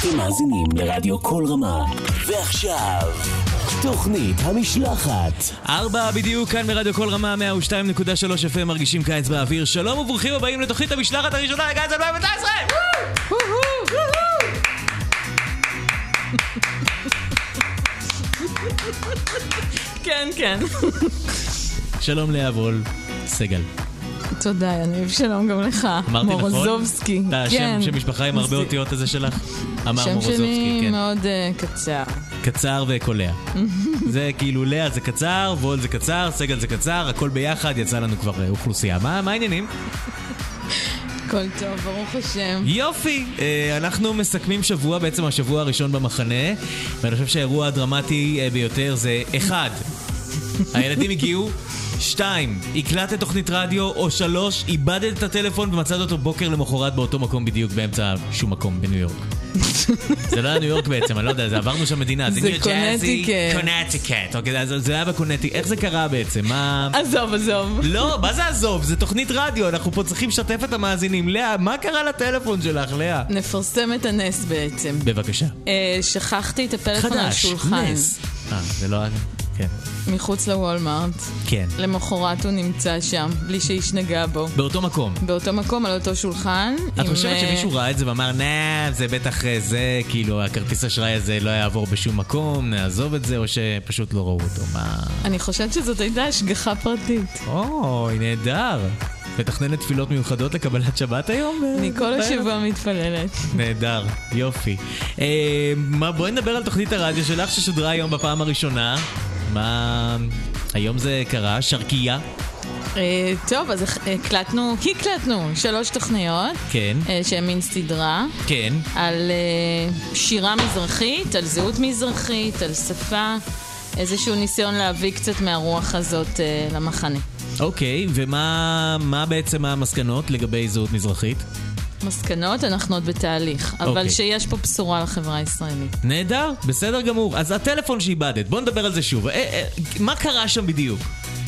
אתם מאזינים לרדיו כל רמה. ועכשיו, תוכנית המשלחת. ארבע בדיוק כאן ברדיו כל רמה 102.3 FM מרגישים קיץ באוויר. שלום וברוכים הבאים לתוכנית המשלחת הראשונה לקיץ 2019! כן, כן. שלום לאה וול, סגל. תודה, יניב, שלום גם לך. אמרתי נכון? מורוזובסקי. אתה כן. שם, שם משפחה עם הרבה אותיות הזה שלך? אמר שם שלי כן. מאוד אה, קצר. קצר וקולע. זה כאילו לאה זה קצר, וול זה קצר, סגל זה קצר, הכל ביחד, יצא לנו כבר אה, אוכלוסייה. מה מה העניינים? הכל טוב, ברוך השם. יופי! אה, אנחנו מסכמים שבוע, בעצם השבוע הראשון במחנה, ואני חושב שהאירוע הדרמטי ביותר זה אחד, הילדים הגיעו, שתיים, הקלטת תוכנית רדיו, או שלוש, איבדת את הטלפון ומצאת אותו בוקר למחרת באותו מקום בדיוק, באמצע שום מקום בניו יורק. זה לא היה ניו יורק בעצם, אני לא יודע, זה עברנו שם מדינה. זה קונטיקט. קונטיקט. אוקיי, זה היה בקונטיקט. איך זה קרה בעצם? מה... עזוב, עזוב. לא, מה זה עזוב? זה תוכנית רדיו, אנחנו פה צריכים לשתף את המאזינים. לאה, מה קרה לטלפון שלך, לאה? נפרסם את הנס בעצם. בבקשה. אה, שכחתי את הפלאפון על חדש, השולחן, נס. אה, זה לא... כן. מחוץ לוולמארט. כן. למחרת הוא נמצא שם, בלי שאיש נגע בו. באותו מקום. באותו מקום, על אותו שולחן. את חושבת אה, שמישהו ראה את זה ואמר, נה, זה בטח אה, זה, כאילו, הכרטיס אשראי הזה לא יעבור בשום מקום, נעזוב את זה, או שפשוט לא ראו אותו? מה... אני חושבת שזאת הייתה השגחה פרטית. אוי, נהדר. מתכננת תפילות מיוחדות לקבלת שבת היום? אני כל השבוע מתפללת. נהדר, יופי. אה, מה, בואי נדבר על תוכנית הרדיו שלך ששודרה היום בפעם הראשונה. מה... היום זה קרה, שרקייה. אה, טוב, אז הקלטנו, הקלטנו שלוש תוכניות, כן, אה, שהן מין סדרה, כן. על אה, שירה מזרחית, על זהות מזרחית, על שפה, איזשהו ניסיון להביא קצת מהרוח הזאת אה, למחנה. אוקיי, ומה מה בעצם המסקנות לגבי זהות מזרחית? מסקנות, אנחנו עוד בתהליך, אבל אוקיי. שיש פה בשורה לחברה הישראלית. נהדר, בסדר גמור. אז הטלפון שאיבדת, בוא נדבר על זה שוב. אה, אה, מה קרה שם בדיוק?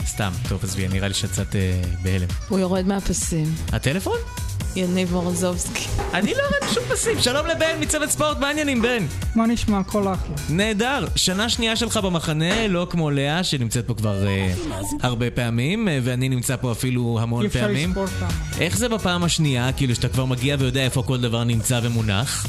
סתם, טוב, עזבי, נראה לי שיצאת אה, בהלם. הוא יורד מהפסים. הטלפון? יניב מורזובסקי. אני לא ראיתי שום פסים. שלום לבן מצוות ספורט, מה העניינים, בן? מה נשמע? הכל אחלה. נהדר. שנה שנייה שלך במחנה, לא כמו לאה, שנמצאת פה כבר אה, הרבה פעמים, אה, ואני נמצא פה אפילו המון פעמים. איך זה בפעם השנייה, כאילו שאתה כבר מגיע ויודע איפה כל דבר נמצא ומונח?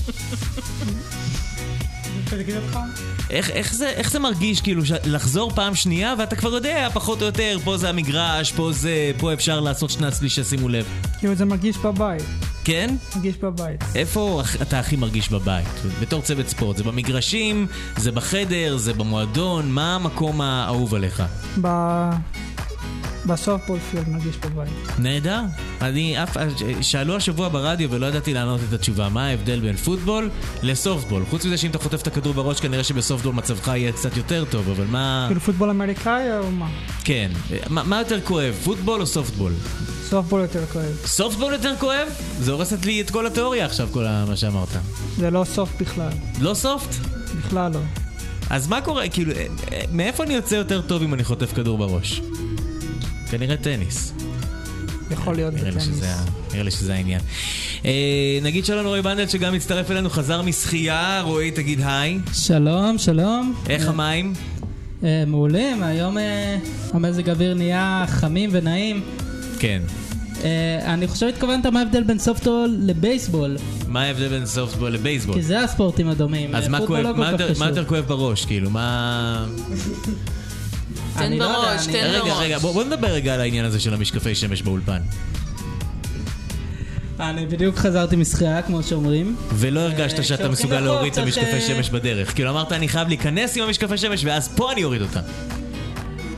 איך, איך, זה, איך זה מרגיש כאילו לחזור פעם שנייה ואתה כבר יודע פחות או יותר, פה זה המגרש, פה זה, פה אפשר לעשות שנץ בלי שישימו לב. כאילו זה מרגיש בבית. כן? מרגיש בבית. איפה אתה הכי מרגיש בבית? בתור צוות ספורט, זה במגרשים, זה בחדר, זה במועדון, מה המקום האהוב עליך? ב... בסופטבול פילד מרגיש בבית. נהדר. אני אף... שאלו השבוע ברדיו ולא ידעתי לענות את התשובה. מה ההבדל בין פוטבול לסופטבול? חוץ מזה שאם אתה חוטף את הכדור בראש כנראה שבסופטבול מצבך יהיה קצת יותר טוב, אבל מה... כאילו פוטבול אמריקאי או מה? כן. מה, מה יותר כואב, פוטבול או סופטבול? סופטבול יותר כואב. סופטבול יותר כואב? זה הורסת לי את כל התיאוריה עכשיו, כל מה שאמרת. זה לא סופט בכלל. לא סופט? בכלל לא. אז מה קורה, כאילו, אה, אה, מאיפה אני יוצא יותר טוב אם אני חוטף כדור בראש? כנראה טניס. יכול להיות בטניס. נראה לי שזה העניין. אה, נגיד שלום רועי בנדל שגם מצטרף אלינו, חזר משחייה, רועי תגיד היי. שלום, שלום. איך אה, המים? אה, מעולים, היום אה, המזג אוויר נהיה חמים ונעים. כן. אני חושב התכוונת מה ההבדל בין סופטבול לבייסבול, מה ההבדל בין סופטבול לבייסבול? כי זה הספורטים הדומים. אז מה לא. יותר כואב בראש, כאילו, מה... תן אני לא בראש, אני- תן רגע, בראש. רגע, בוא בוא נדבר רגע על העניין הזה של המשקפי שמש באולפן. אני בדיוק חזרתי משחייה, כמו שאומרים. ולא הרגשת אה, שאתה כשהולכים מסוגל להוריד את המשקפי אה, שמש בדרך. כאילו אמרת, אני חייב להיכנס עם המשקפי שמש, ואז פה אני אוריד אותם.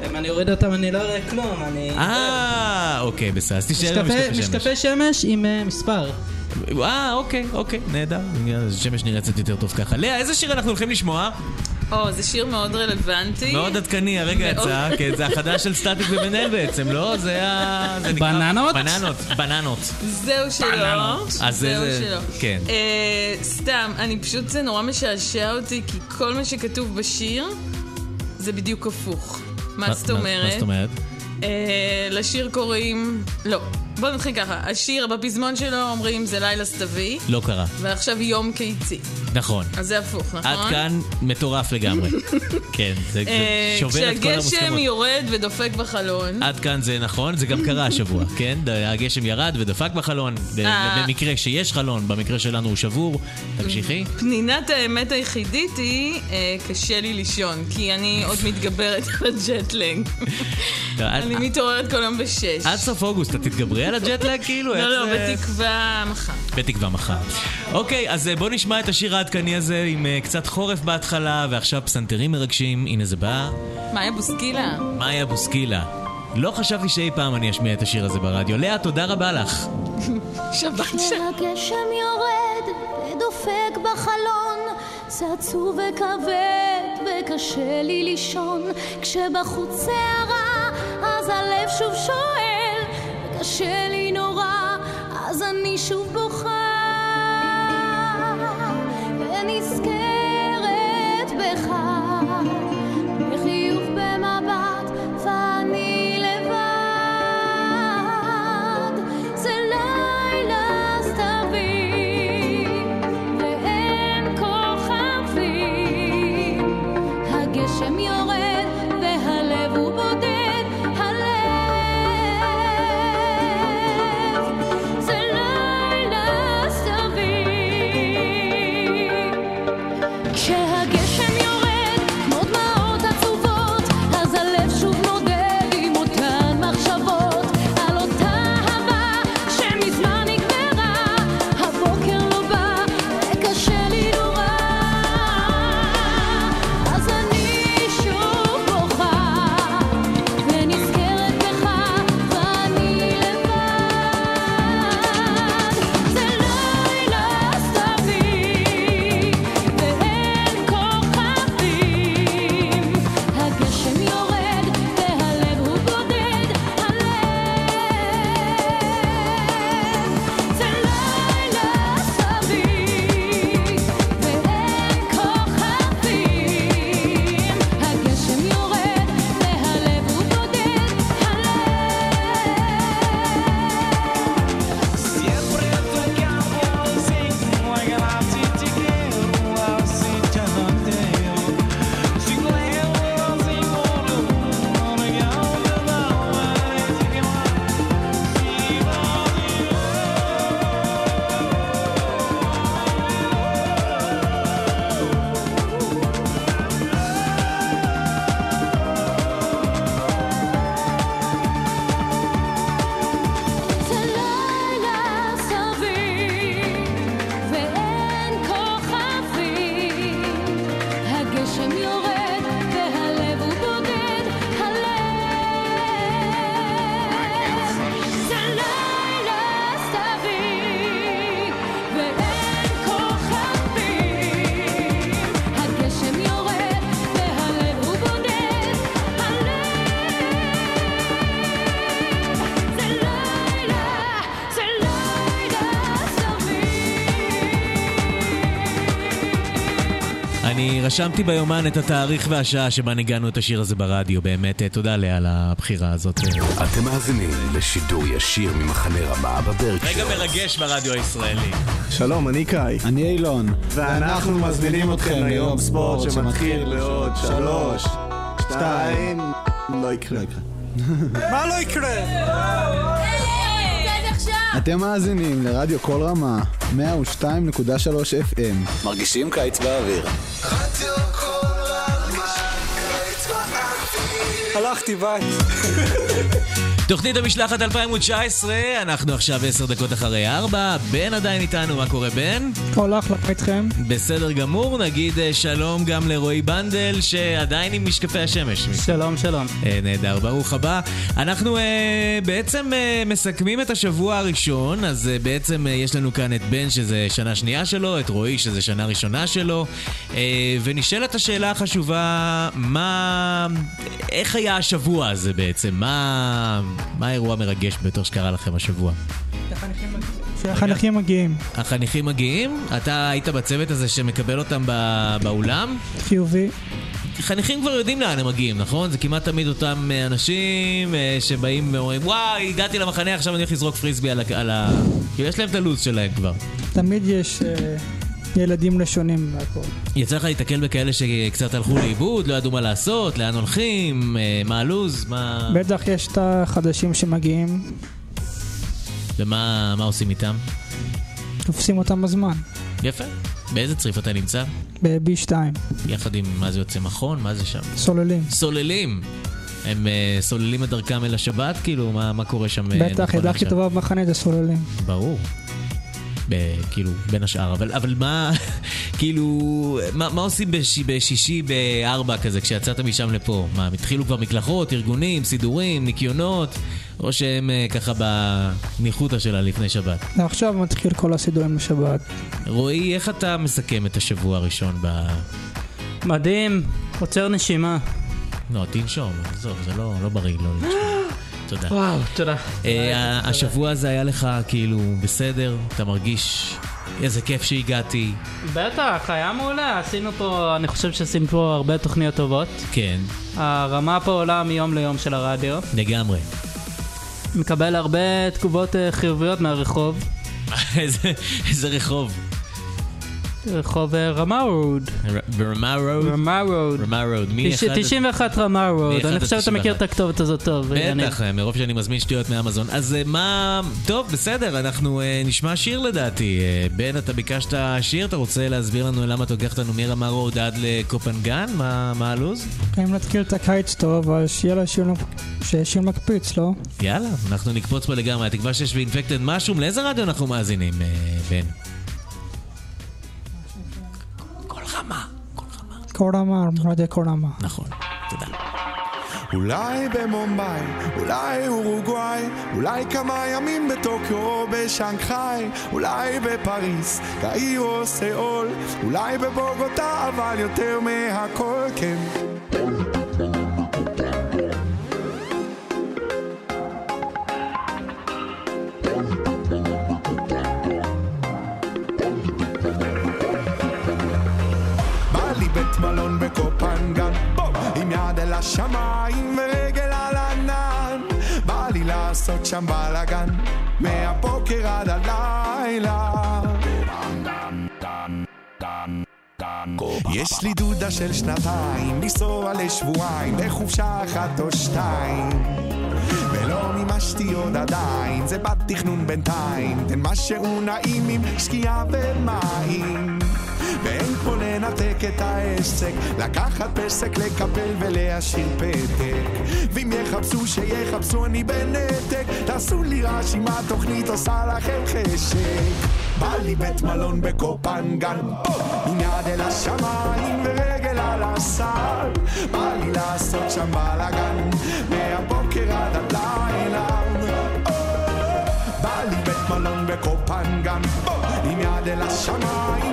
אם אני אוריד אותם אני לא אראה כלום, אני... אה, אוקיי, בסדר, אז תישאר עם משקפי- המשקפי שמש. משקפי שמש עם אה, מספר. אה, אוקיי, אוקיי, נהדר. שמש נראה קצת יותר טוב ככה. לאה, איזה שיר אנחנו הולכים לשמוע? או, זה שיר מאוד רלוונטי. מאוד עדכני, הרגע. יצא, כן, זה החדש של סטטיק ובן אל בעצם, לא? זה ה... זה נקרא- בננות? בננות, בננות. זהו שלו. אז זה- זהו זה- שלו. כן. אה, סתם, אני פשוט, זה נורא משעשע אותי, כי כל מה שכתוב בשיר, זה בדיוק הפוך. מה זאת אומרת? מה זאת אומרת? אה, לשיר קוראים... לא. בוא נתחיל ככה, השיר בפזמון שלו אומרים זה לילה סתווי, לא קרה. ועכשיו יום קיצי. נכון. אז זה הפוך, נכון? עד כאן מטורף לגמרי. כן, זה זה אה, שובר את כל כשהגשם המוסכמות. יורד ודופק בחלון. עד כאן זה נכון, זה גם קרה השבוע, כן? הגשם ירד ודפק בחלון, אה. במקרה שיש חלון, במקרה שלנו הוא שבור. תמשיכי. פנינת האמת היחידית היא, אה, קשה לי לישון, כי אני עוד מתגברת על הג'טלג. עד- אני מתעוררת כל יום בשש. עד סוף אוגוסט את תתגברי על הג'טלג כאילו? איך לא, לא, זה- בתקווה מחר. בתקווה מחר. אוקיי, אז אה, בואו נשמע את השיר העדכני הזה עם אה, קצת חורף בהתחלה, ועכשיו פסנתרים מרגשים. הנה זה בא. מאיה בוסקילה. מאיה בוסקילה. לא חשבתי שאי פעם אני אשמיע את השיר הזה ברדיו. לאה, תודה רבה לך. שבת שלום. כשהגשם יורד ודופק בחלון זה עצוב וכבד וקשה לי לישון כשבחוץ סערה אז הלב שוב שואל וקשה לי נורא אז אני שוב בוכה. ונזכרת בך רשמתי ביומן את התאריך והשעה שבה ניגענו את השיר הזה ברדיו. באמת, אה, תודה לאה על הבחירה הזאת. אתם מאזינים לשידור ישיר ממחנה רמה בברקשיר. רגע מרגש ברדיו הישראלי. שלום, אני קאי. אני אילון. ואנחנו מזמינים אתכם ליום ספורט שמתחיל בעוד שלוש, שתיים, לא יקרה. מה לא יקרה? אתם מאזינים לרדיו כל רמה, 102.3 FM. מרגישים קיץ באוויר. הלכתי, ביי. תוכנית המשלחת 2019, אנחנו עכשיו עשר דקות אחרי ארבע, בן עדיין איתנו, מה קורה בן? מה איתכם? בסדר גמור, נגיד אה, שלום גם לרועי בנדל, שעדיין עם משקפי השמש. שלום, שלום. אה, נהדר, ברוך הבא. אנחנו אה, בעצם אה, מסכמים את השבוע הראשון, אז אה, בעצם אה, יש לנו כאן את בן שזה שנה שנייה שלו, את רועי שזה שנה ראשונה שלו, אה, ונשאלת השאלה החשובה, מה... איך היה השבוע הזה בעצם? מה, מה האירוע המרגש ביותר שקרה לכם השבוע? שהחניכים מגיעים. החניכים מגיעים? אתה היית בצוות הזה שמקבל אותם באולם? חיובי. חניכים כבר יודעים לאן הם מגיעים, נכון? זה כמעט תמיד אותם אה, אנשים אה, שבאים ואומרים, וואי, הגעתי למחנה, עכשיו אני הולך לזרוק פריסבי על ה... על ה... כאילו, יש להם את הלו"ז שלהם כבר. תמיד יש אה, ילדים לשונים והכל. יצא לך להתקל בכאלה שקצת הלכו לאיבוד, לא ידעו מה לעשות, לאן הולכים, אה, מה הלו"ז, מה... בטח יש את החדשים שמגיעים, ומה מה עושים איתם? תופסים אותם בזמן. יפה. באיזה צריף אתה נמצא? ב-B2, יחד עם, מה זה יוצא מכון? מה זה שם? סוללים. סוללים. הם אה, סוללים את דרכם אל השבת? כאילו, מה, מה קורה שם? אה, בטח, נכון הכי עכשיו? טובה במחנה זה סוללים. ברור. ב- כאילו, בין השאר. אבל, אבל מה, כאילו, מה, מה עושים בש, בשישי בארבע כזה, כשיצאת משם לפה? מה, הם התחילו כבר מקלחות, ארגונים, סידורים, ניקיונות? או שהם אה, ככה בניחותא שלה לפני שבת? ועכשיו מתחיל כל הסידורים לשבת. רועי, איך אתה מסכם את השבוע הראשון ב... מדהים, עוצר נשימה. לא, תנשום, עזוב, זה לא, לא בריא, לא לנשום. תודה. וואו, תודה. אה, השבוע הזה היה לך כאילו בסדר? אתה מרגיש איזה כיף שהגעתי? בטח, היה מעולה, עשינו פה, אני חושב שעשינו פה הרבה תוכניות טובות. כן, הרמה פה עולה מיום ליום של הרדיו. לגמרי. מקבל הרבה תגובות אה, חיוביות מהרחוב. איזה איזה רחוב? רחוב רמה רוד. ברמה רוד? רמה רוד. רמה רוד. מי תש- אחד? 91 רמה רוד. אני חושב שאתה מכיר 91. את הכתובת הזאת טוב. בטח, אה, מרוב שאני מזמין שטויות מאמזון. אז אה, מה... טוב, בסדר, אנחנו אה, נשמע שיר לדעתי. בן, אתה ביקשת שיר, אתה רוצה להסביר לנו למה אתה לוקח אותנו מרמה רוד עד לקופנגן? מה מה הלו"ז? אם נתחיל את הקיץ טוב, אז שיהיה לה שיר מקפיץ, לא? יאללה, אנחנו נקפוץ פה לגמרי. התקווה שיש ב Infected משהו, לאיזה רדיו אנחנו מאזינים, אה, בן? כל רמה. קור רמה, רדיו קור רמה. נכון, תודה. אולי במומביי, אולי אורוגוואי, אולי כמה ימים בטוקיו או בשנגחאי, אולי בפריס, קהיר או סאול, אולי בבוגוטה, אבל יותר מהכל כן. השמיים ורגל על ענן. בא לי לעשות שם בלאגן, מהבוקר עד הלילה. יש לי דודה של שנתיים, לנסוע לשבועיים, בחופשה אחת או שתיים. ולא מימשתי עוד עדיין, זה בתכנון בינתיים, תן משהו נעים עם שקיעה ומים. ואין כמו לנתק את העסק, לקחת פסק, לקפל ולהשאיר פתק. ואם יחפשו שיחפשו אני בנתק, תעשו לי רעש אם התוכנית עושה לכם חשק. בא לי בית מלון בקופנגן, עם יד אל השמיים ורגל על הסל. בא לי לעשות שם בלאגן, מהבוקר עד הלילה. בא לי בית מלון בקופנגן, עם יד אל השמיים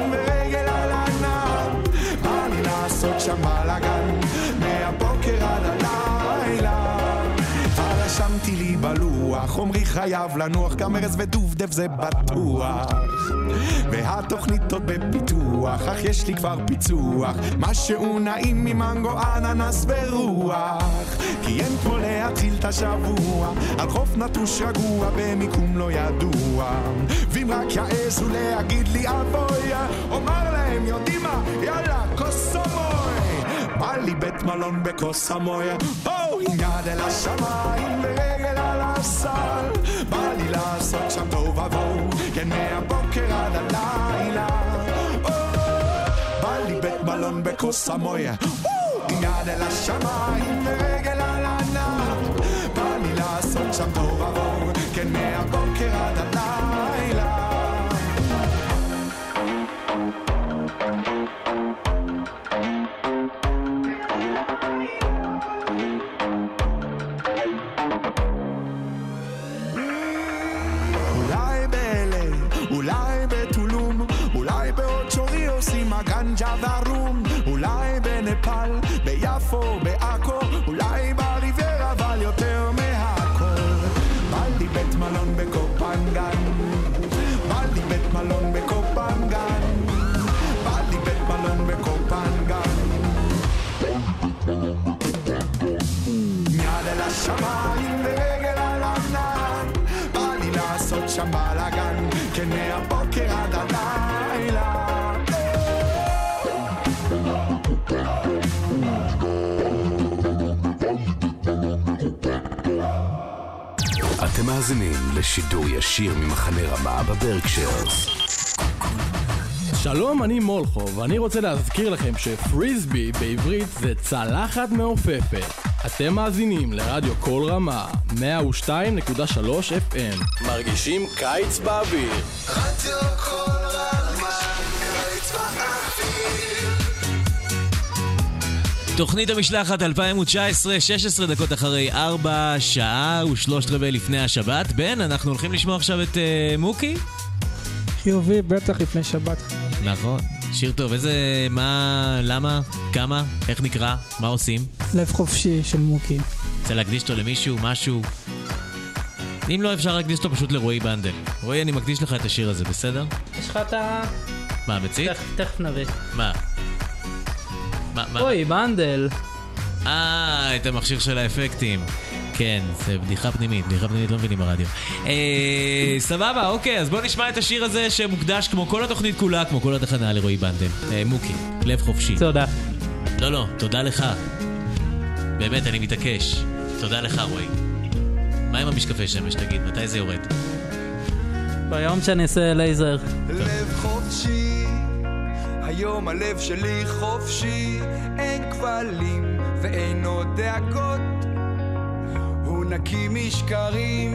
חייב לנוח, גם ארז ודובדב זה בטוח. והתוכנית עוד בפיתוח, אך יש לי כבר פיצוח, משהו נעים ממנגו, אננס ורוח. כי אין כמו להתחיל את השבוע, על חוף נטוש רגוע, במיקום לא ידוע. ואם רק יעזו להגיד לי אבוי, אומר להם, יודעים מה, יאללה, קוסומוי. בא לי בית מלון בקוסמוי, בואו עם יד אל השמיים ורגל על הסל. בא לי לעשות שם טוב ובואו, כן מהבוקר עד הלילה. או, בא לי בית מלון בקוסמוי, עם יד אל השמיים ורגל על הענן. בא לי לעשות שם טוב ובואו, כן מהבוקר עד הלילה. השמיים ורגל על ענן בא לי לעשות שם בלאגן כן מהבוקר עד הלילה אתם מאזינים לשידור ישיר ממחנה רמה בברקשיירס. שלום, אני מולכו, ואני רוצה להזכיר לכם שפריסבי בעברית זה צלחת מעופפת. אתם מאזינים לרדיו כל רמה, 102.3 FM. מרגישים קיץ באוויר. רדיו כל רמה, קיץ באוויר. תוכנית המשלחת 2019, 16 דקות אחרי 4, שעה ושלושת רבעי לפני השבת. בן, אנחנו הולכים לשמוע עכשיו את uh, מוקי? חיובי בטח לפני שבת. נכון. שיר טוב, איזה... מה... למה? כמה? איך נקרא? מה עושים? לב חופשי של מוקי. רוצה להקדיש אותו למישהו? משהו? אם לא, אפשר להקדיש אותו פשוט לרועי בנדל. רועי, אני מקדיש לך את השיר הזה, בסדר? יש לך את ה... מה, מצית? תכף- תכף נביא. מה? מה? מה? אוי, בנדל. אה, את המכשיר של האפקטים. כן, זה בדיחה פנימית, בדיחה פנימית לא מבינים ברדיו. אה, סבבה, אוקיי, אז בוא נשמע את השיר הזה שמוקדש כמו כל התוכנית כולה, כמו כל התחנה לרועי בנדל. אה, מוקי, לב חופשי. תודה. לא, לא, תודה לך. באמת, אני מתעקש. תודה לך, רועי. מה עם המשקפי שמש, תגיד? מתי זה יורד? ביום שאני אעשה לייזר. לב חופשי, היום הלב שלי חופשי, אין כבלים ואין עוד דאגות, נקי משקרים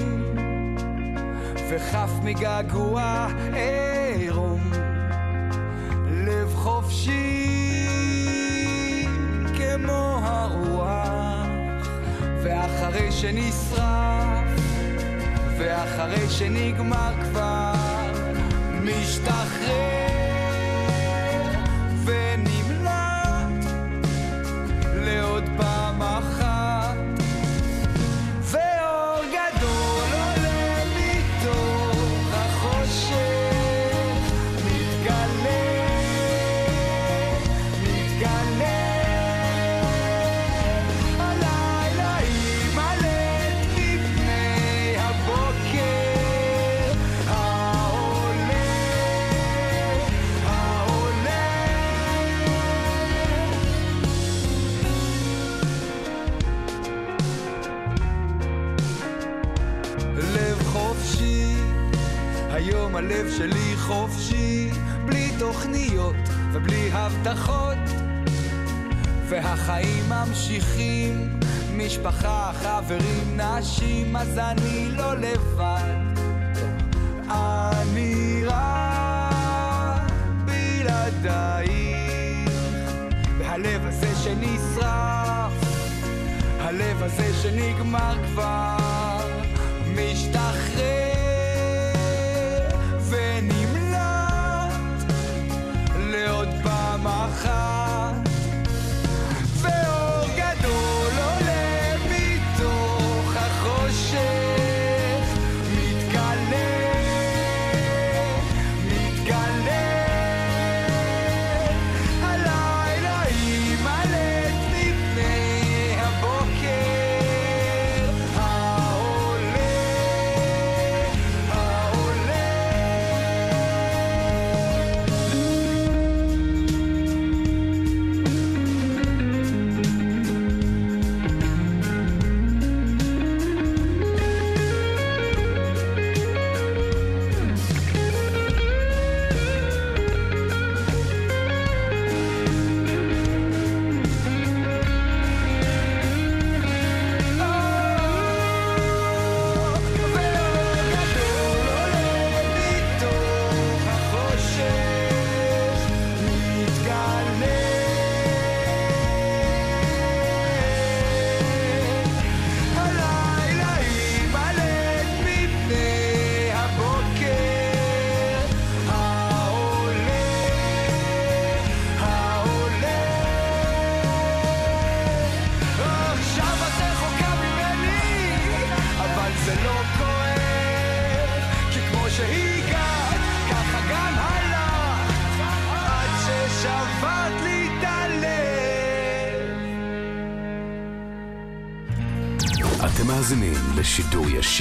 וחף מגעגוע עירום. לב חופשי כמו הרוח, ואחרי שנשרף ואחרי שנגמר כבר משתחרר תוכניות ובלי הבטחות, והחיים ממשיכים, משפחה, חברים, נשים, אז אני לא לבד, אני רק בלעדייך, והלב הזה שנשרף הלב הזה שנגמר כבר משתחרר פעם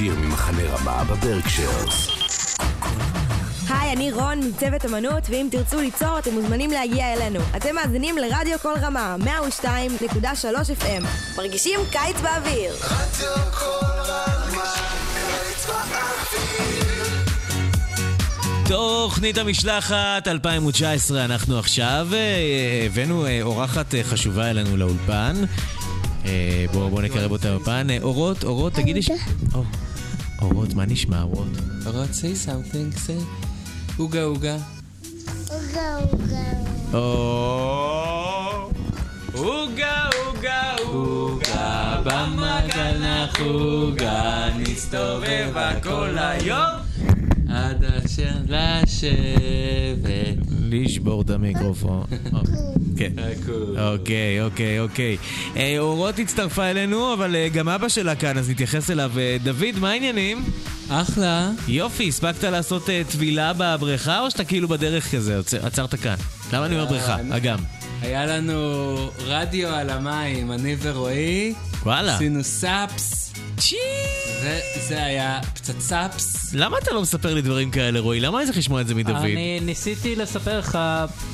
ישיר ממחנה רמה בברקשיירס. היי, אני רון מצוות אמנות, ואם תרצו ליצור, אתם מוזמנים להגיע אלינו. אתם מאזינים לרדיו כל רמה, 102.3 FM. מרגישים קיץ באוויר. רדיו כל רמה, קיץ תוכנית המשלחת 2019, אנחנו עכשיו אה, הבאנו אה, אורחת אה, חשובה אלינו לאולפן. בואו בוא נקרב אותה בפן. אורות, אורות, תגידי ש... אורות, מה נשמע, אורות? אורות, say something, say... עוגה עוגה. עוגה, עוגה, עוגה, במגל נחוגה, נסתובבה כל היום. עד אשר לשבת. לשבור את המיקרופון. כן. אוקיי, אוקיי, אוקיי. אה, אורות הצטרפה אלינו, אבל אה, גם אבא שלה כאן, אז נתייחס אליו. אה, דוד, מה העניינים? אחלה. יופי, הספקת לעשות טבילה בבריכה, או שאתה כאילו בדרך כזה, עצ- עצרת כאן? למה אני אומר בריכה? אגם. היה לנו רדיו על המים, אני ורועי. וואלה. עשינו סאפס. וזה היה פצצפס. למה אתה לא מספר לי דברים כאלה, רועי? למה אני צריך לשמוע את זה מדוד? אני ניסיתי לספר לך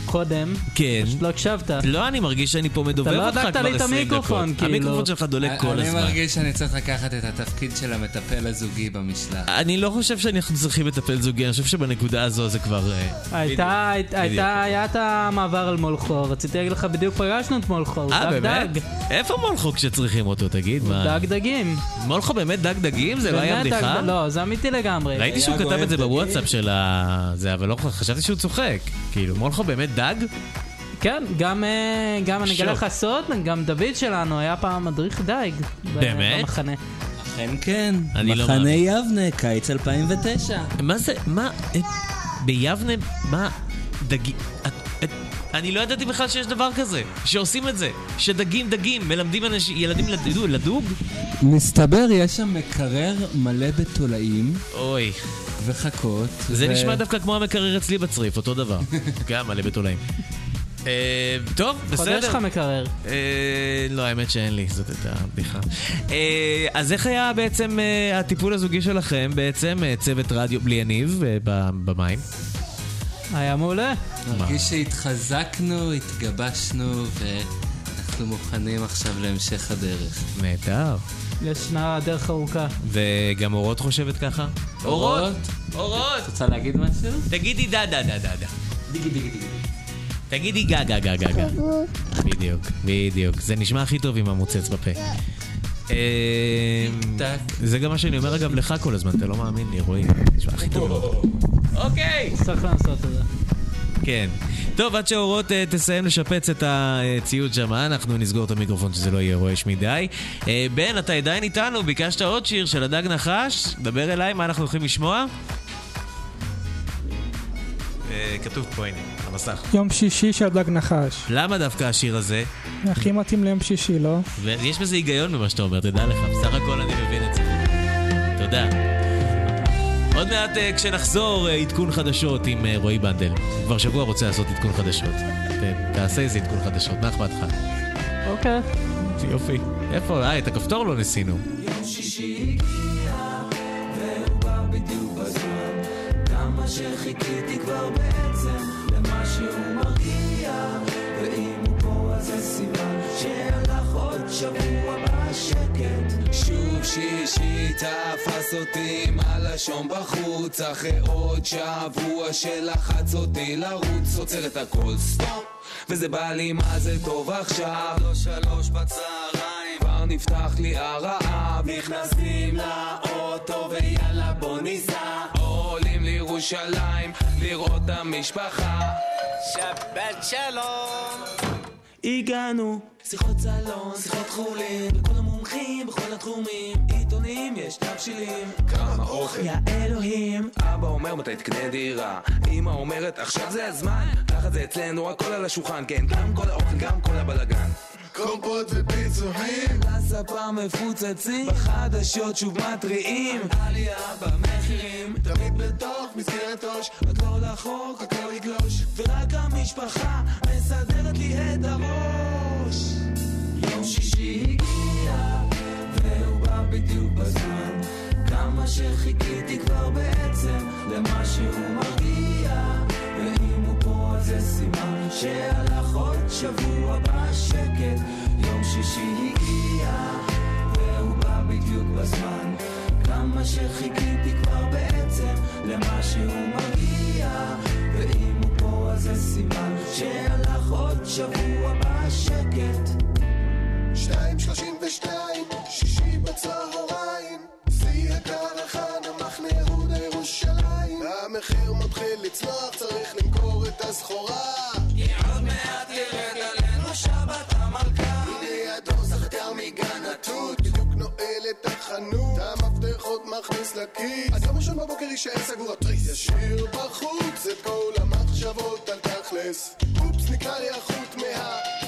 קודם, כן. פשוט לא הקשבת. לא, אני מרגיש שאני פה מדובב אתה לא אותך הדקת כבר לי את 20 המיקרופון, דקות. כאילו. המיקרופון שלך דולק כל אני הזמן. מרגיש שאני צריך לקחת את התפקיד של המטפל הזוגי במשלחת. אני לא חושב שאנחנו צריכים לטפל זוגי, אני חושב שבנקודה הזו זה כבר... אה, הייתה, היית- הייתה, היה את המעבר על מולכו, רציתי להגיד לך, בדיוק פגשנו את מולכו, הוא אה, דג באמת? דג. איפה מולכו כשצריכים אותו, תגיד? דג דגים. מולכו באמת דג דגים? זה לא היה בדיחה? לא, זה אמיתי לגמרי. ראיתי שהוא כתב את זה בוואטסאפ של ה... זה, אבל לא חשבתי שהוא צוחק. כאילו, מולכו באמת דג? כן, גם, אה, גם אני אגלה. לך סוד, גם דוד שלנו היה פעם מדריך דייג. באמת? במחנה. אכן כן. אני לא מחנה מאמין. יבנה, קיץ 2009. מה זה, מה, אה, ביבנה, מה, דגים, אני לא ידעתי בכלל שיש דבר כזה, שעושים את זה, שדגים דגים, מלמדים אנשים, ילדים לדוג, לדוג? מסתבר יש שם מקרר מלא בתולעים אוי, וחכות. זה ו- נשמע דווקא כמו המקרר אצלי בצריף, אותו דבר, גם מלא בתולעים. אה, טוב, בסדר. יש לך מקרר. אה, לא, האמת שאין לי, זאת הייתה הבדיחה. אה, אז איך היה בעצם אה, הטיפול הזוגי שלכם, בעצם, צוות רדיו בלי יניב אה, במים? היה מעולה. מרגיש שהתחזקנו, התגבשנו, ואנחנו מוכנים עכשיו להמשך הדרך. נהדר. ישנה דרך ארוכה. וגם אורות חושבת ככה? אורות! אורות! את רוצה להגיד משהו? תגידי דה דה דה דה דה. תגידי גה גה גה גה גה. בדיוק, בדיוק. זה נשמע הכי טוב עם המוצץ בפה. אה, טק. זה גם מה שאני אומר אגב לך כל הזמן, אתה לא מאמין לי, רועי. נשמע הכי טוב. אוקיי! צריך לעשות את זה. כן. טוב, עד שאורות אה, תסיים לשפץ את הציוד שם, אנחנו נסגור את המיקרופון שזה לא יהיה רועש מדי. אה, בן, אתה עדיין איתנו, ביקשת עוד שיר של הדג נחש, דבר אליי, מה אנחנו הולכים לשמוע? אה, כתוב פה, הנה, המסך. יום שישי של דג נחש. למה דווקא השיר הזה? הכי מתאים ליום שישי, לא? ויש בזה היגיון במה שאתה אומר, תדע לך, בסך הכל אני מבין את זה. תודה. עוד מעט אה, כשנחזור, אה, עדכון חדשות עם אה, רועי בנדל. כבר שבוע רוצה לעשות עדכון חדשות. ת- תעשה איזה עדכון חדשות, מה אכפת לך? אוקיי. יופי. איפה? אה, את הכפתור לא ניסינו. יום שישי הגיע, והוא בא בדיוק בזמן. כמה שחיכיתי כבר בעצם למה שהוא מרגיע, ואם הוא פה אז זה סימן שהלך עוד שבוע בשקט. שוב שישי תפס אותי עם הלשון בחוץ, אחרי עוד שבוע שלחץ אותי לרוץ, עוצר את הכל סטופ. וזה בא לי מה זה טוב עכשיו, לא שלוש בצהריים, כבר נפתח לי הרעב, נכנסים לאוטו ויאללה בוא ניסע, עולים לירושלים, לראות את המשפחה. שבת שלום. הגענו, שיחות סלון, שיחות חולין, לכל המומחים בכל התחומים, עיתונים יש תבשילים, כמה אוכל, יא אלוהים. אבא אומר מתי תקנה דירה, אמא אומרת עכשיו זה הזמן, ככה זה אצלנו הכל על השולחן, כן, גם כל האוכל, גם כל הבלאגן. קומפות ופיצוחים בספה מפוצצים בחדשות שוב מתריעים. עלייה במחירים תמיד בתוך מסגרת ראש עוד לא לחוק הכל יגלוש. ורק המשפחה מסדרת לי את הראש. יום שישי הגיע והוא בא בדיוק בזמן. כמה שחיכיתי כבר בעצם למה שהוא מרגיע זה סימן שהלך עוד שבוע בשקט. יום שישי הגיע והוא בא בדיוק בזמן. כמה שחיכיתי כבר בעצם למה שהוא מגיע. ואם הוא פה אז זה סימן שהלך עוד שבוע בשקט. שתיים שלושים ושתיים, שישי בצהריים, שיא הקרחן, המחנה יהודה ירושלים. המחיר לצנוח, צריך למכור את הסחורה. כי עוד מעט ירד עלינו שבת המלכה הנה הדור זכר מגן התות, בדיוק נועל את החנות, המפתחות מכניס לכיס. אז יום ראשון בבוקר יישאר סגור התריס. ישאיר בחוץ את כל המחשבות על תכלס. אופס, נקרע לי החוט מה...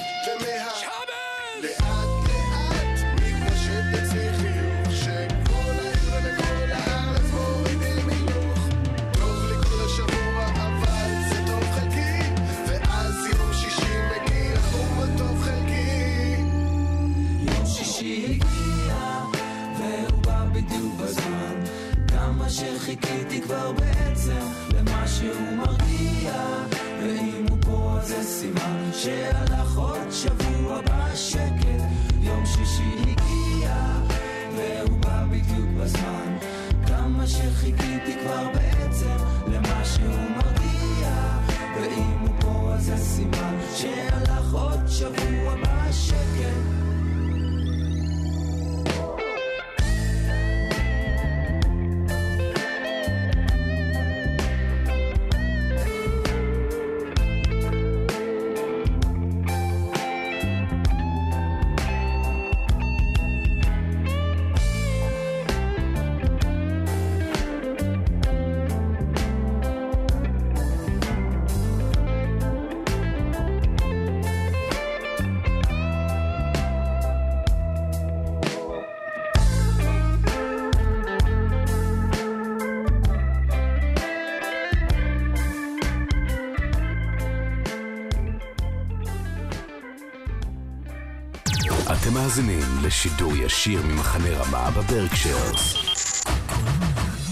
לשידור ישיר ממחנה רמה בברקשיירס.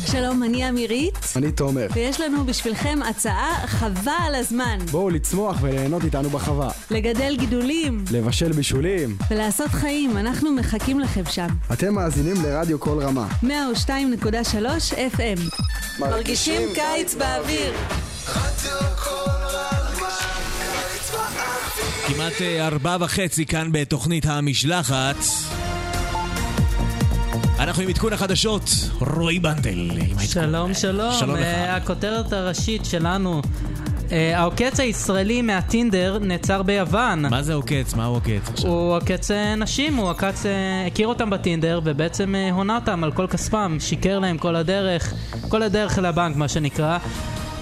שלום, אני אמירית, אני תומר. ויש לנו בשבילכם הצעה חבל על הזמן. בואו לצמוח וליהנות איתנו בחווה. לגדל גידולים לבשל בישולים. ולעשות חיים, אנחנו מחכים לכם שם. אתם מאזינים לרדיו כל רמה. 102.3 FM. מרגישים קיץ באוויר. כמעט אה, ארבע וחצי כאן בתוכנית המשלחת. אנחנו עם עדכון החדשות, רועי בנדל. שלום, שלום. שלום לך. הכותרת הראשית שלנו, אה, העוקץ הישראלי מהטינדר נעצר ביוון. מה זה עוקץ? מה הוא עוקץ עכשיו? הוא עוקץ אה, נשים, הוא עקץ, הכיר אותם בטינדר ובעצם הונה אותם על כל כספם, שיקר להם כל הדרך, כל הדרך לבנק מה שנקרא.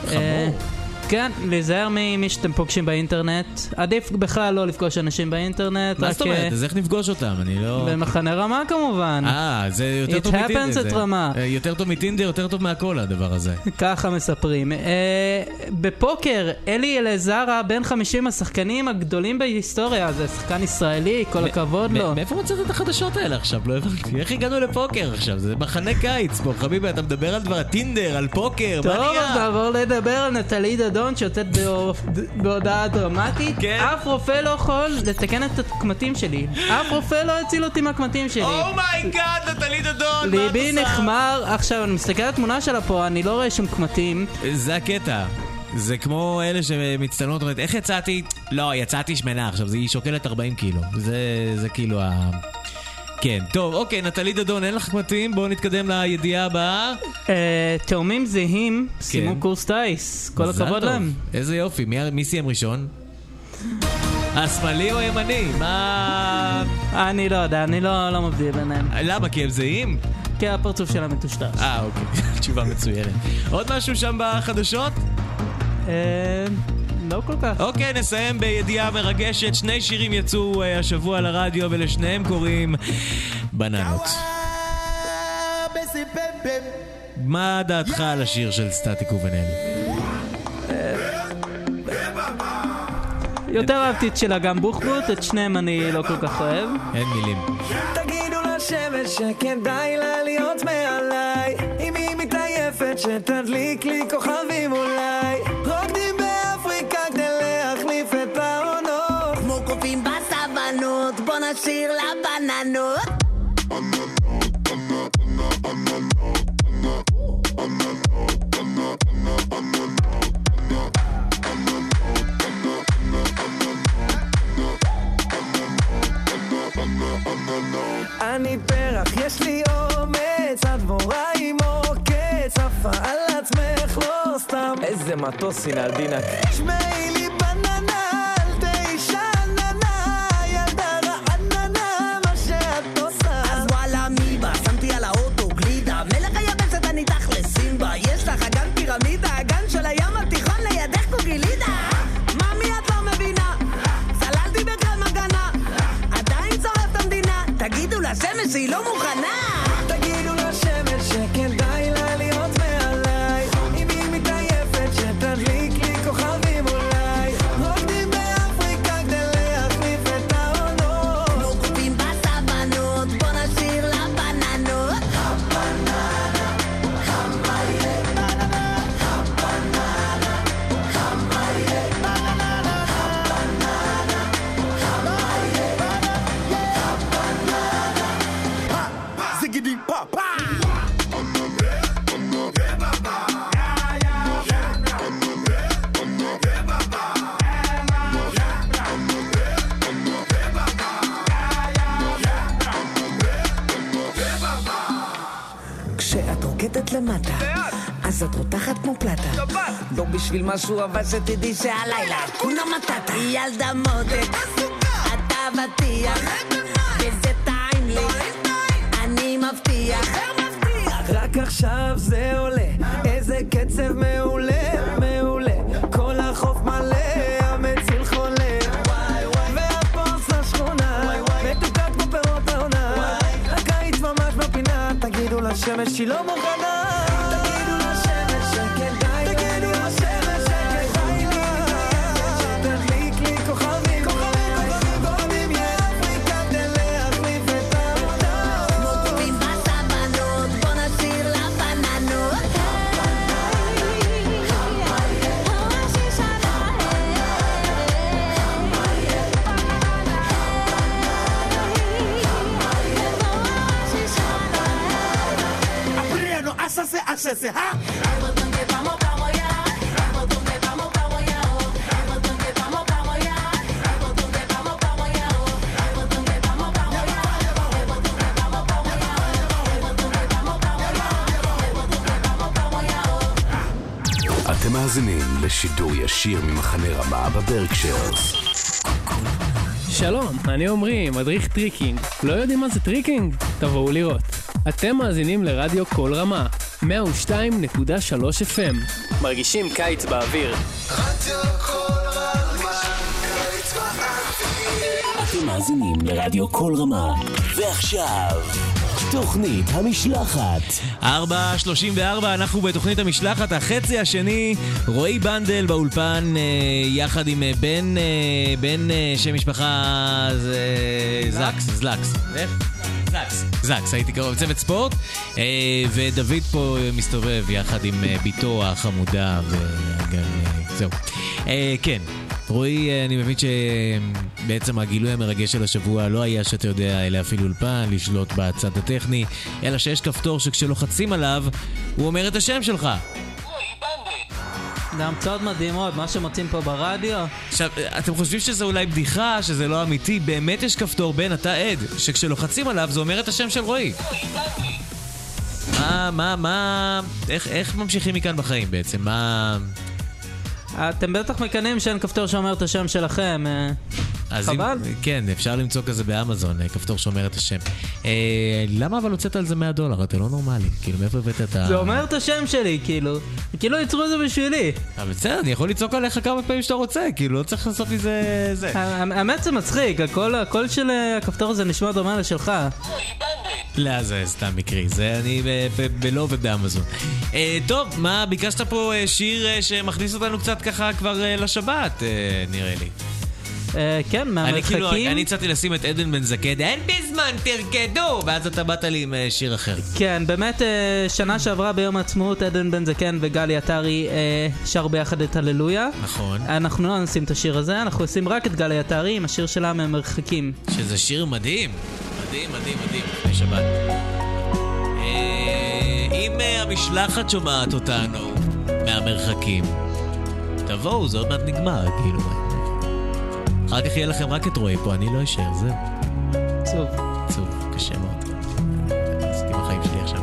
חמור. כן, להיזהר ממי שאתם פוגשים באינטרנט. עדיף בכלל לא לפגוש אנשים באינטרנט. מה זאת אומרת? אה, אז איך נפגוש אותם? אני לא... במחנה רמה כמובן. אה, זה יותר It טוב מטינדר. happens זה. at רמה. אה, יותר טוב מטינדר, יותר טוב מהכל הדבר הזה. ככה מספרים. אה, בפוקר, אלי אלעזרה, בין 50 השחקנים הגדולים בהיסטוריה, זה שחקן ישראלי, כל הכבוד לו. מאיפה מצאת את החדשות האלה עכשיו? לא הבנתי. איך הגענו לפוקר עכשיו? זה מחנה קיץ פה, חביבי, אתה מדבר על דבר, טינדר, על פוקר, מה טוב, נהיה? נעבור לדבר על נטלי דדון שיוצאת בהו- בהודעה דרמטית. כן. אף רופא לא יכול לתקן את הקמטים שלי. אף רופא לא הציל אותי מהקמטים שלי. Oh my God, נטלי דדון, מה את ליבי עושה? נחמר, עכשיו אני מסתכל על התמונה שלה פה, אני לא רואה שום קמטים. זה הקטע. זה כמו אלה שמצטלמות, אומרת, איך יצאתי? לא, יצאתי שמנה עכשיו, היא שוקלת 40 קילו. זה, זה כאילו ה... כן, טוב, אוקיי, נטלי דדון, אין לך קמטים, בואו נתקדם לידיעה הבאה. אה, תאומים זהים סיימו כן. קורס טיס, כל הכבוד. להם. איזה יופי, מי, מי סיים ראשון? השמאלי או הימני? מה... אני לא יודע, אני לא לא מבדיל ביניהם. למה? כי הם זהים? כי הפרצוף שלהם מטושטש. אה, אוקיי, תשובה מצוינת. עוד משהו שם בחדשות? לא כל כך. אוקיי, נסיים בידיעה מרגשת. שני שירים יצאו אה, השבוע לרדיו ולשניהם קוראים בננות. מה דעתך על השיר של סטטיק ובן-אל? יותר אהבתי את של אגם בוחבוט, את שניהם אני לא כל כך אוהב. אין מילים. תגידו לשמש שכדאי לה להיות מעליי אם היא מתעייפת שתדליק לי כוכבים אולי השיר לבננות. אני פרח, יש לי אומץ, הדבורה עם עוקץ, עפה על עצמך, לא סתם. איזה מטוס, הנה עדינה. שמעי רוקדת למטה אז את רותחת כמו פלטה לא בשביל משהו אבל שתדעי שהלילה כונה מטאטה ילדה מותק את אבטיח וזה טעים לי אני מבטיח רק עכשיו זה עולה, איזה קצב מעולה, מעולה. כל החוף מלא, המציל חולה. והפוס השכונה, מתוקה כמו פירות העונה. הקיץ ממש בפינה, תגידו לשמש שהיא לא מוכנה. Hácese, ¿ah? אתם מאזינים לשידור ישיר ממחנה רמה בברקשיירס. שלום, אני עמרי, מדריך טריקינג. לא יודעים מה זה טריקינג? תבואו לראות. אתם מאזינים לרדיו קול רמה, 102.3 FM. מרגישים קיץ באוויר. אתם מאזינים לרדיו קול רמה. ועכשיו, תוכנית המשלחת. 4.34, אנחנו בתוכנית המשלחת, החצי השני, רועי בנדל באולפן, אה, יחד עם אה, בן, אה, בן אה, שם משפחה זה... זקס, זלקס. איך? זקס. זקס, הייתי קרוב צוות ספורט, אה, ודוד פה מסתובב יחד עם אה, בתו החמודה, וגם אה, זהו. כן. רועי, אני מבין שבעצם הגילוי המרגש של השבוע לא היה שאתה יודע להפעיל אולפן, לשלוט בצד הטכני, אלא שיש כפתור שכשלוחצים עליו, הוא אומר את השם שלך. זה המצאות מדהימות, מה שמוצאים פה ברדיו. עכשיו, אתם חושבים שזה אולי בדיחה, שזה לא אמיתי, באמת יש כפתור בין אתה עד, שכשלוחצים עליו זה אומר את השם של רועי. מה, מה, מה, איך, איך ממשיכים מכאן בחיים בעצם? מה... אתם בטח מקנאים שאין כפתור שאומר את השם שלכם. אה, אז אם, חבל. כן, אפשר למצוא כזה באמזון, אה, כפתור שאומר את השם. אה, למה אבל הוצאת על זה 100 דולר? אתה לא נורמלי. כאילו, מאיפה הבאת את ה... זה אומר את השם שלי, כאילו. כאילו ייצרו את זה בשבילי. אבל בסדר, אני יכול לצעוק עליך כמה פעמים שאתה רוצה, כאילו, לא צריך לעשות מזה... זה. האמת זה מצחיק, הקול הקול של אה, הכפתור הזה נשמע דומה לשלך. לא, זה סתם מקרי, זה אני בלא ובאמזון. אה, טוב, מה, ביקשת פה אה, שיר אה, שמכניס אותנו קצת ככה כבר אה, לשבת, אה, נראה לי. אה, כן, אני כאילו, מהמרחקים. אני הצעתי לשים את עדן בן זקן, אין בזמן, תרקדו! ואז אתה באת לי עם אה, שיר אחר. כן, באמת, אה, שנה שעברה ביום העצמאות, עדן בן זקן וגלי עטרי שרו ביחד את הללויה. נכון. אנחנו לא נשים את השיר הזה, אנחנו עושים רק את גלי עטרי עם השיר שלה מהמרחקים. שזה שיר מדהים. מדהים, מדהים, מדהים, לפני שבת. אם המשלחת שומעת אותנו מהמרחקים, תבואו, זה עוד מעט נגמר, כאילו. אחר כך יהיה לכם רק את רועי פה, אני לא אשאר, זהו. עצוב. עצוב, קשה מאוד. עשיתי בחיים שלי עכשיו.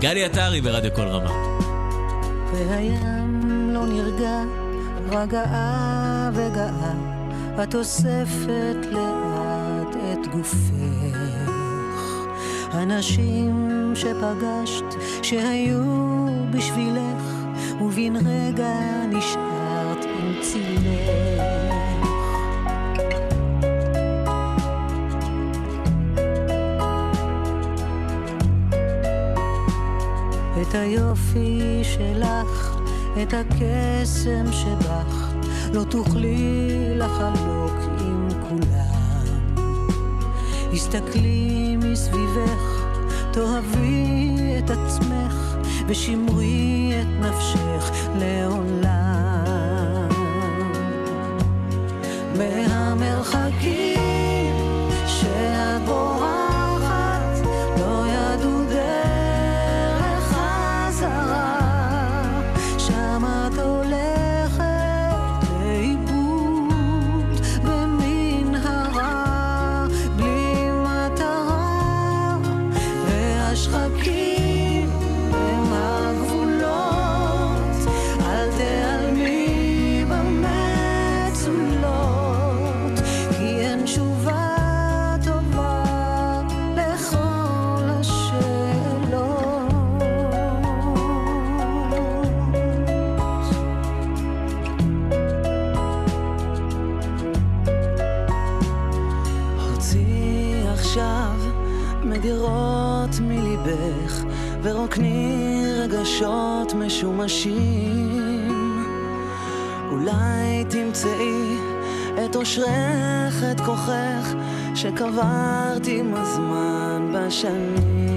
גלי עטרי ברדיו קול רמה. והים לא נרגע, רגעה וגאה, את אוספת לאט את גופך. אנשים שפגשת, שהיו בשבילך, ובן רגע נשארת היופי שלך, את הקסם שבך, לא תוכלי לחלוק עם כולם. הסתכלי מסביבך, תאהבי את עצמך, ושמרי את נפשך לעולם. מהמרחקים מדירות מליבך ורוקני רגשות משומשים. אולי תמצאי את אושרך, את כוחך שקברת עם הזמן בשנים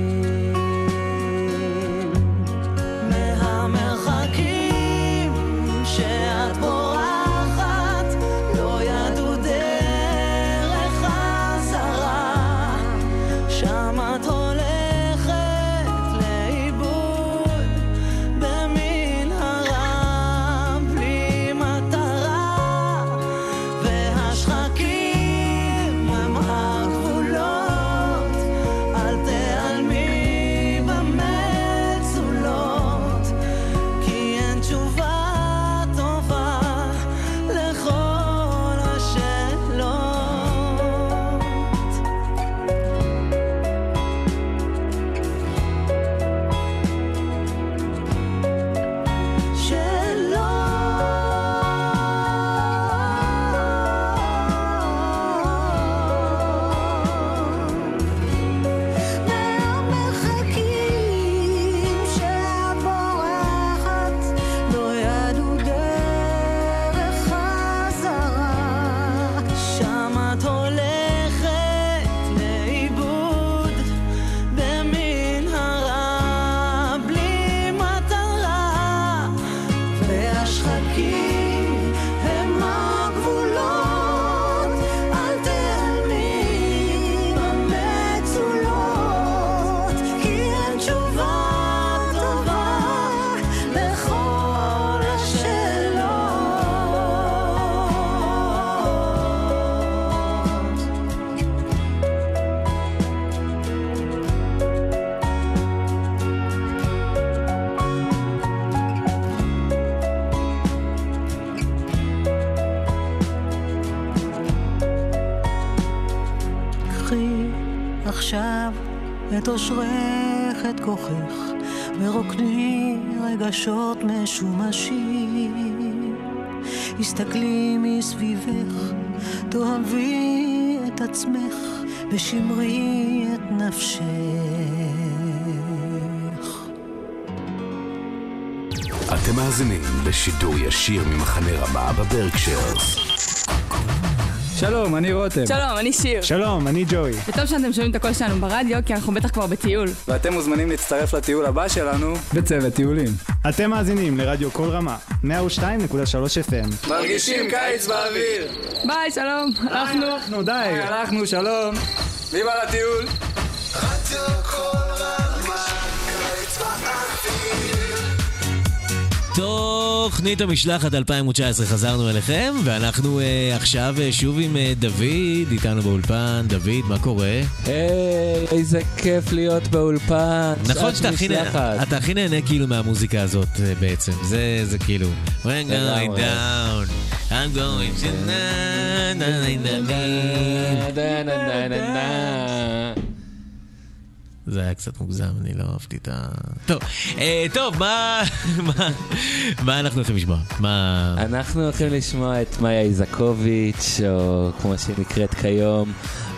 את אושרך, את כוחך, ורוקני רגשות משומשים. הסתכלי מסביבך, תאהבי את עצמך, ושמרי את נפשך. אתם מאזינים לשידור ישיר ממחנה רמה בברקשיירס. שלום, אני רותם. שלום, אני שיר. שלום, אני ג'וי. וטוב שאתם שומעים את הקול שלנו ברדיו, כי אנחנו בטח כבר בטיול. ואתם מוזמנים להצטרף לטיול הבא שלנו בצוות טיולים. אתם מאזינים לרדיו קול רמה, 102.3 FM. מרגישים קיץ באוויר. ביי, שלום. הלכנו. הלכנו, די. הלכנו, שלום. ויבה לטיול. תוכנית המשלחת 2019 חזרנו אליכם, ואנחנו uh, עכשיו uh, שוב עם uh, דוד, איתנו באולפן. דוד, מה קורה? היי, איזה כיף להיות באולפן. נכון שאתה הכי נה- משלחת. אתה הכי נהנה כאילו מהמוזיקה הזאת uh, בעצם, זה זה כאילו. We're going down, I'm going to... na- na- na- na- na- זה היה קצת מוגזם, אני לא אהבתי את ה... טוב, אה, טוב, מה, מה, מה אנחנו הולכים לשמוע? מה... אנחנו הולכים לשמוע את מאיה איזקוביץ', או כמו שהיא נקראת כיום,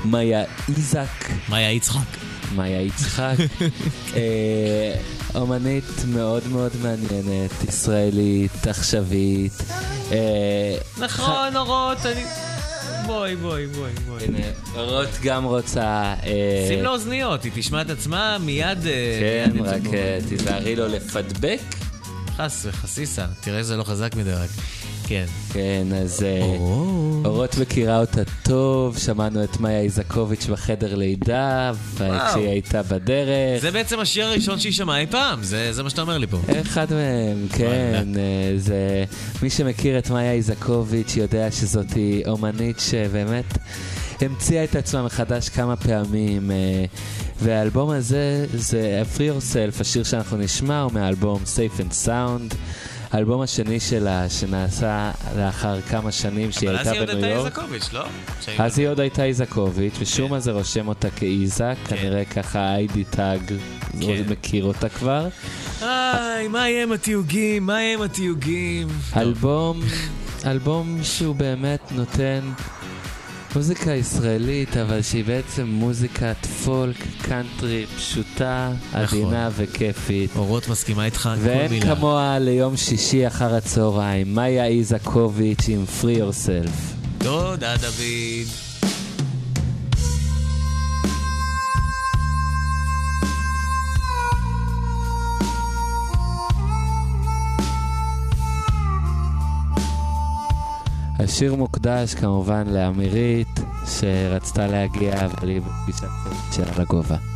מאיה איזק. מאיה יצחק. מאיה יצחק. אה, אומנית מאוד מאוד מעניינת, ישראלית, עכשווית. אה, נכון, אורות, אני... בואי, בואי, בואי, בואי. הנה, אורות גם רוצה... אה, שים לו אוזניות, היא תשמע את עצמה מיד... אה, כן, רק אה, תיזהרי לו לפדבק. חס וחסיסה, תראה שזה לא חזק מדי רק. כן. כן, אז אורות מכירה אותה טוב, שמענו את מאיה איזקוביץ' בחדר לידה. כשהיא הייתה בדרך. זה בעצם השיר הראשון שהיא שמעה אי פעם, זה זה מה שאתה אומר לי פה. אחד מהם, כן, אה, זה... מי שמכיר את מאיה איזקוביץ' יודע שזאת אומנית שבאמת המציאה את עצמה מחדש כמה פעמים. אה, והאלבום הזה זה Free Yourself, השיר שאנחנו נשמע הוא מהאלבום Safe and Sound. האלבום השני שלה, שנעשה לאחר כמה שנים שהיא אבל אז הייתה היא עוד בניו הייתה יורק. איזקוביץ', לא? אז היא עוד הייתה איזקוביץ', ושום מה זה רושם אותה כאיזק, כנראה ככה איידי טאג מכיר אותה כבר. איי, מה יהיה עם התיוגים? מה יהיה עם התיוגים? אלבום, אלבום שהוא באמת נותן מוזיקה ישראלית, אבל שהיא בעצם מוזיקת פולק, קאנטרי, פשוטה, עדינה וכיפית. אורות מסכימה איתך כל ואין מילה. כמוה ליום שישי אחר הצהריים, מאיה איזקוביץ' עם Free Yourself. תודה, דוד. השיר מוקדש כמובן לאמירית, שרצתה להגיע, אבל היא בפגישת שלה לגובה.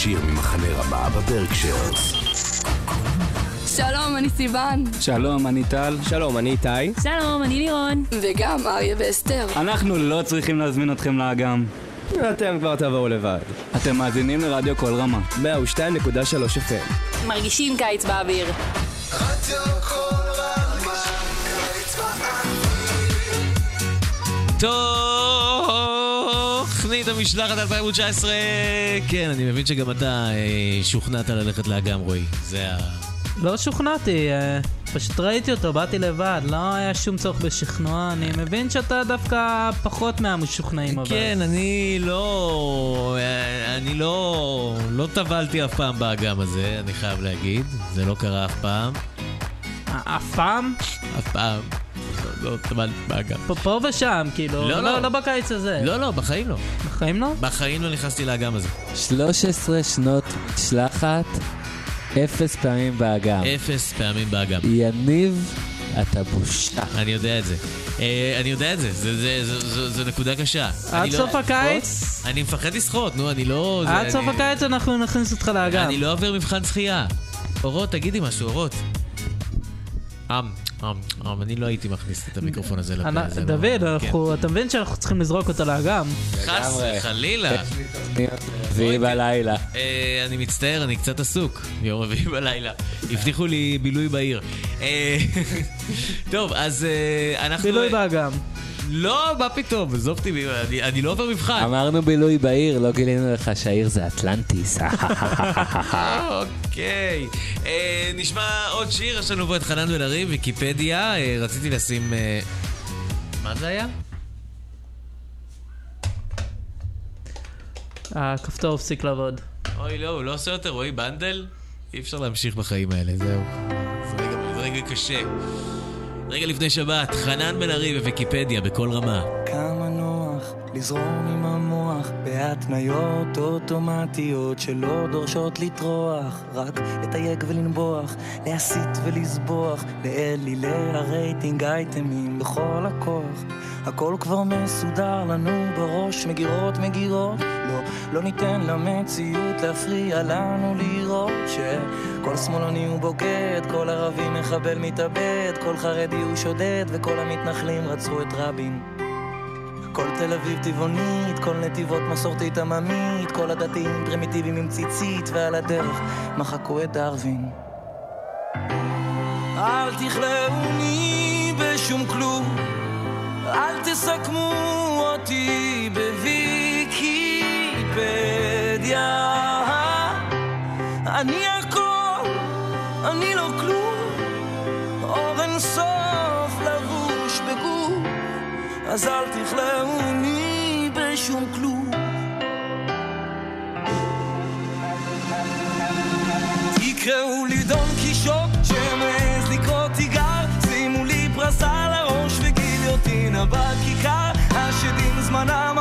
ישיר ממחנה רמה בברקשיירס. שלום, אני סיוון. שלום, אני טל. שלום, אני איתי. שלום, אני לירון. וגם אריה ואסתר. אנחנו לא צריכים להזמין אתכם לאגם. אתם כבר תבואו לבד. אתם מאזינים לרדיו כל רמה. 102.3 FM. מרגישים קיץ באוויר. תוכנית המשלחת 2019. כן, אני מבין שגם אתה אה, שוכנעת ללכת לאגם, רועי. זה ה... לא שוכנעתי, אה, פשוט ראיתי אותו, באתי לבד, לא היה שום צורך בשכנוע, אני מבין שאתה דווקא פחות מהמשוכנעים אבל... כן, אני לא... אה, אני לא... לא טבלתי אף פעם באגם הזה, אני חייב להגיד. זה לא קרה אף פעם. אף פעם? אף פעם. באגם. פה, פה ושם, כאילו, לא, לא, לא. לא בקיץ הזה. לא, לא, בחיים לא. בחיים לא? בחיים לא נכנסתי לאגם הזה. 13 שנות משלחת, אפס פעמים באגם. אפס פעמים באגם. יניב, אתה בושה. אני יודע את זה. אה, אני יודע את זה, זה- זה- זה- זה- זו נקודה קשה. עד לא- סוף הקיץ? אני מפחד לשחות, נו, אני לא... זה- עד סוף אני- הקיץ אנחנו נכניס אותך לאגם. אני לא עובר מבחן שחייה. אורות, תגידי משהו, אורות. אמ, אני לא הייתי מכניס את המיקרופון הזה לפה. לא- דוד, כן. אנחנו- אתה מבין שאנחנו צריכים לזרוק אותו לאגם? חס וחלילה. רביעי בלילה. אה, אני מצטער, אני קצת עסוק. יום רביעי בלילה. הבטיחו לי בילוי בעיר. אה, טוב, אז אה, אנחנו... בילוי באגם. לא, מה פתאום, עזוב אותי, אני- אני לא עובר מבחן. אמרנו בילוי בעיר, לא גילינו לך שהעיר זה אטלנטיס. אוקיי. אה, נשמע עוד שיר, יש לנו פה את חנן בן ארי, ויקיפדיה. אה, רציתי לשים... אה, מה זה היה? הכפתור הפסיק לעבוד. אוי, לא, הוא לא עושה יותר, רועי בנדל? אי אפשר להמשיך בחיים האלה, זהו. זה רגע, זה רגע קשה. רגע לפני שבת, חנן בן ארי בוויקיפדיה, בכל רמה. נוח לזרום עם המוח בהתניות אוטומטיות שלא דורשות לטרוח. רק לתייג ולנבוח, להסית ולסבוח לאלילי הרייטינג אייטמים בכל הכוח. הכל כבר מסודר לנו בראש מגירות מגירות. לא, לא ניתן למציאות להפריע לנו לראות שכל שמאלני הוא בוגד, כל ערבי מחבל מתאבד, כל חרדי הוא שודד וכל המתנחלים רצחו את רבין כל תל אביב טבעונית, כל נתיבות מסורתית עממית, כל הדתיים פרימיטיביים עם ציצית, ועל הדרך מחקו את דרווין. תכלאוני בשום כלום, אל תסכמו אותי בוויקיפדיה. אני הכל, אני לא כלום, אור אין סוף אז אל תכלאוני בשום כלום. תקראו לי דון קישוט שמעז לקרוא תיגר שימו לי פרס על הראש וגיליוטינה בכיכר השדים זמנם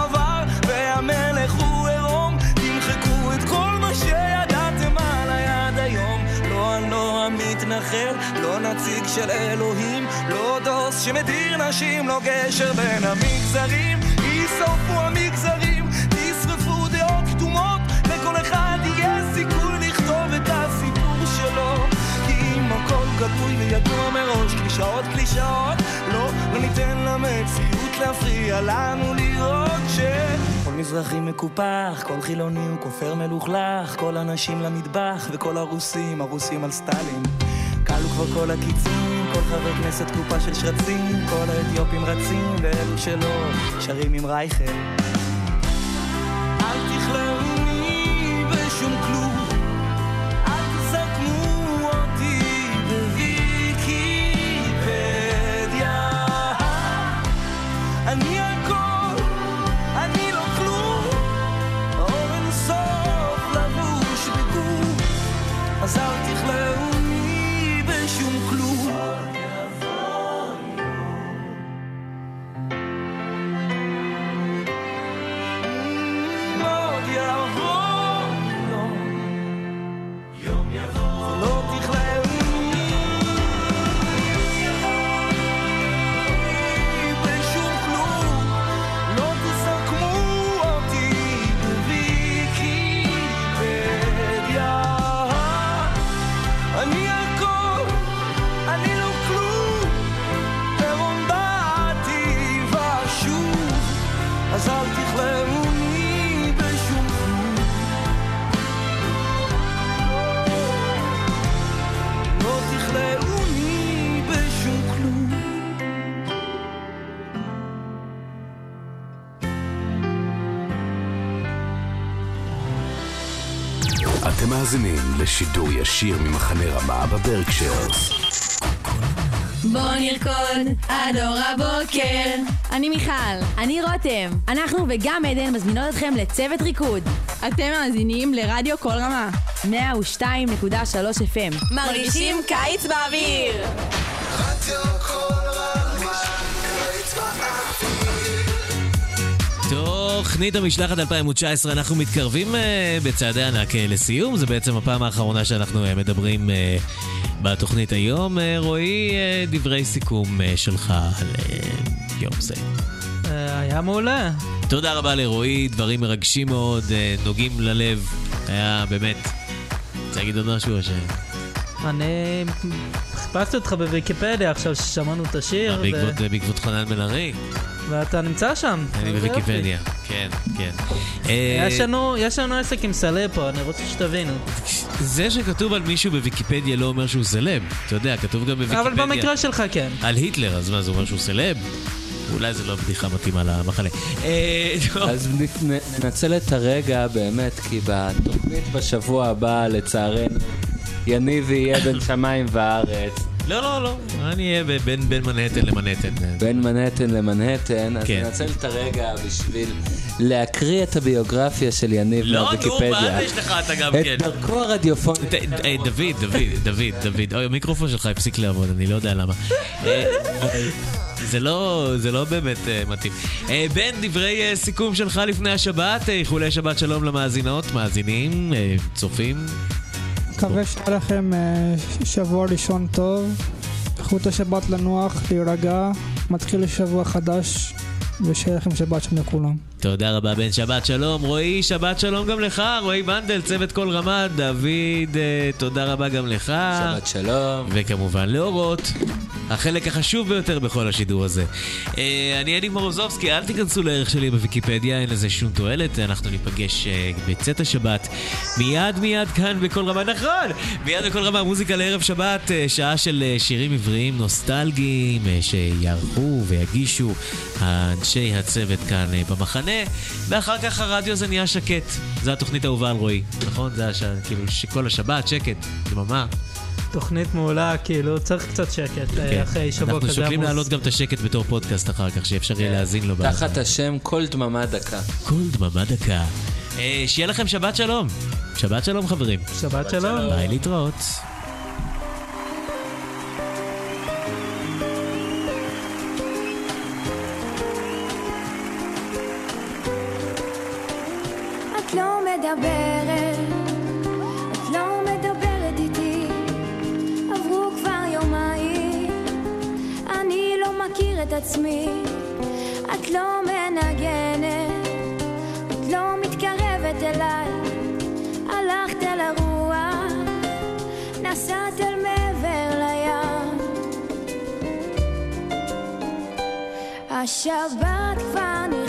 נציג של אלוהים לא דוס שמדיר נשים, לא גשר בין המגזרים. יישרפו המגזרים, תשרפו דעות כתומות לכל אחד יהיה סיכוי לכתוב את הסיפור שלו. כי אם הכל גלוי וידוע מראש קלישאות קלישאות לא, לא ניתן למציאות להפריע לנו לראות ש... מזרחי מקופח, כל חילוני הוא כופר מלוכלך כל הנשים למטבח וכל הרוסים, הרוסים על סטלין כלו כבר כל הקיצים, כל חבר כנסת קופה של שרצים כל האתיופים רצים ואלו שלא שרים עם רייכל ישיר ממחנה רמה בברקשיירס. בוא נרקוד עד אור הבוקר. אני מיכל. אני רותם. אנחנו וגם עדן מזמינות אתכם לצוות ריקוד. אתם מאזינים לרדיו כל רמה. 102.3 FM. מרגישים קיץ באוויר. תוכנית המשלחת 2019, אנחנו מתקרבים אה, בצעדי ענק אה, לסיום, זה בעצם הפעם האחרונה שאנחנו אה, מדברים אה, בתוכנית היום. אה, רועי, אה, דברי סיכום אה, שלך על אה, יום זה. היה מעולה. תודה רבה לרועי, דברים מרגשים מאוד, אה, נוגעים ללב, היה באמת... רוצה להגיד עוד משהו או ש... אני חיפשתי אותך בוויקיפדיה עכשיו ששמענו את השיר, בעקבות, חנן בן ארי? ואתה נמצא שם. אני בוויקיפדיה, יופי. כן, כן. אה, יש לנו, יש לנו עסק עם סלב פה, אני רוצה שתבינו. זה שכתוב על מישהו בוויקיפדיה לא אומר שהוא סלב. אתה יודע, כתוב גם בוויקיפדיה. אבל במקרה שלך כן. על היטלר, אז מה, זה אומר שהוא סלב? אולי זה לא בדיחה מתאימה למחנה. אה. אז ננצל את הרגע באמת, כי בתוכנית בשבוע הבא, לצערנו, יניב יהיה בין שמיים וארץ. לא, לא, לא, אני אהיה בין בין מנהטן למנהטן. בין מנהטן למנהטן, אז כן. ננצל את הרגע בשביל להקריא את הביוגרפיה של יניב לא, נו, מהוויקיפדיה. מה יש לך אתה גם את כן? דרכו הרדיופונית. אה, דוד, דוד, דוד, דוד, אוי, המיקרופון שלך הפסיק לעבוד, אני לא יודע למה. אה, זה לא, זה לא באמת אה, מתאים. אה, בן, דברי אה, סיכום שלך לפני השבת, אה, איחולי שבת שלום למאזינות, מאזינים, אה, צופים. מקווה שהיה לכם אה, שבוע ראשון טוב. קחו את השבת לנוח, להירגע. מתחיל שבוע חדש, ושיהיה לכם שבת שלום לכולם. תודה רבה בן שבת שלום. רועי, שבת שלום גם לך. רועי בנדל, צוות כל רמה. דוד, אה, תודה רבה גם לך. שבת שלום. וכמובן לאורות. החלק החשוב ביותר בכל השידור הזה. אה, אני אדי מורוזובסקי, אל תיכנסו לערך שלי בוויקיפדיה, אין לזה שום תועלת. אנחנו ניפגש אה, בצאת השבת. מיד מיד כאן בכל רמה, נכון! מיד בכל רמה, מוזיקה לערב שבת, שעה של שירים עבריים נוסטלגיים שיערכו ויגישו האנשי הצוות כאן אה, במחנה, ואחר כך הרדיו הזה נהיה שקט. זו התוכנית האהובה על רועי, נכון? זה הש... כאילו שכל השבת, שקט, דממה. תוכנית מעולה, כאילו, צריך קצת שקט אה, כן. אחרי שבוע אנחנו כזה שוקלים עמוס. להעלות גם את השקט בתור פודקאסט אחר כך, שאפשר יהיה להאזין לו. תחת השם כל דממה דקה. כל דממה דקה. אה, שיהיה לכם שבת שלום. שבת שלום חברים. שבת שלום. ביי להתראות. עצמי, את לא מנגנת, את לא מתקרבת אליי, הלכת אל הרוח, נסעת אל מעבר לים. השבת כבר נכנסת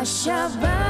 השבת